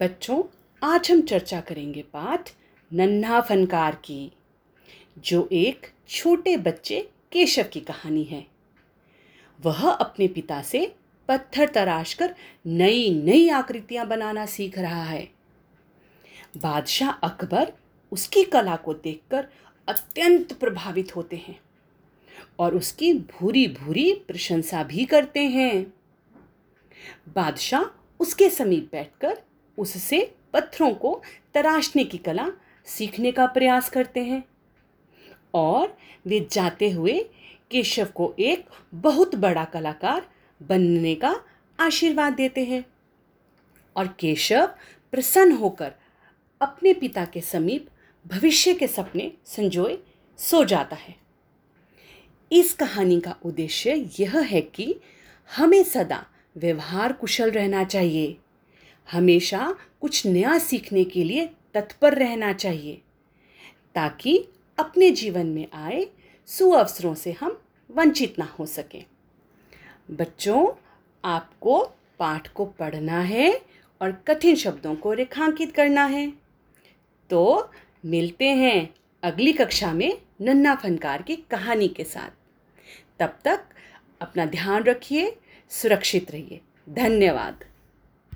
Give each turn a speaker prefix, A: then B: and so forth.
A: बच्चों, आज हम चर्चा करेंगे पाठ नन्हा फनकार की, जो एक छोटे बच्चे केशव की कहानी है। वह अपने पिता से पत्थर तराश कर नई नई आकृतियाँ बनाना सीख रहा है। बादशाह अकबर उसकी कला को देखकर अत्यंत प्रभावित होते हैं और उसकी भूरी भूरी प्रशंसा भी करते हैं। बादशाह उसके समीप बैठकर उससे पत्थरों को तराशने की कला सीखने का प्रयास करते हैं। और वे जाते हुए केशव को एक बहुत बड़ा कलाकार बनने का आशीर्वाद देते हैं। और केशव प्रसन्न होकर अपने पिता के समीप भविष्य के सपने संजोए सो जाता है। इस कहानी का उद्देश्य यह है कि हमें सदा व्यवहार कुशल रहना चाहिए। हमेशा कुछ नया सीखने के लिए तत्पर रहना चाहिए, ताकि अपने जीवन में आए सुअवसरों से हम वंचित ना हो सकें। बच्चों, आपको पाठ को पढ़ना है और कठिन शब्दों को रेखांकित करना है। तो मिलते हैं अगली कक्षा में नन्ना फनकार की कहानी के साथ। तब तक अपना ध्यान रखिए, सुरक्षित रहिए। धन्यवाद।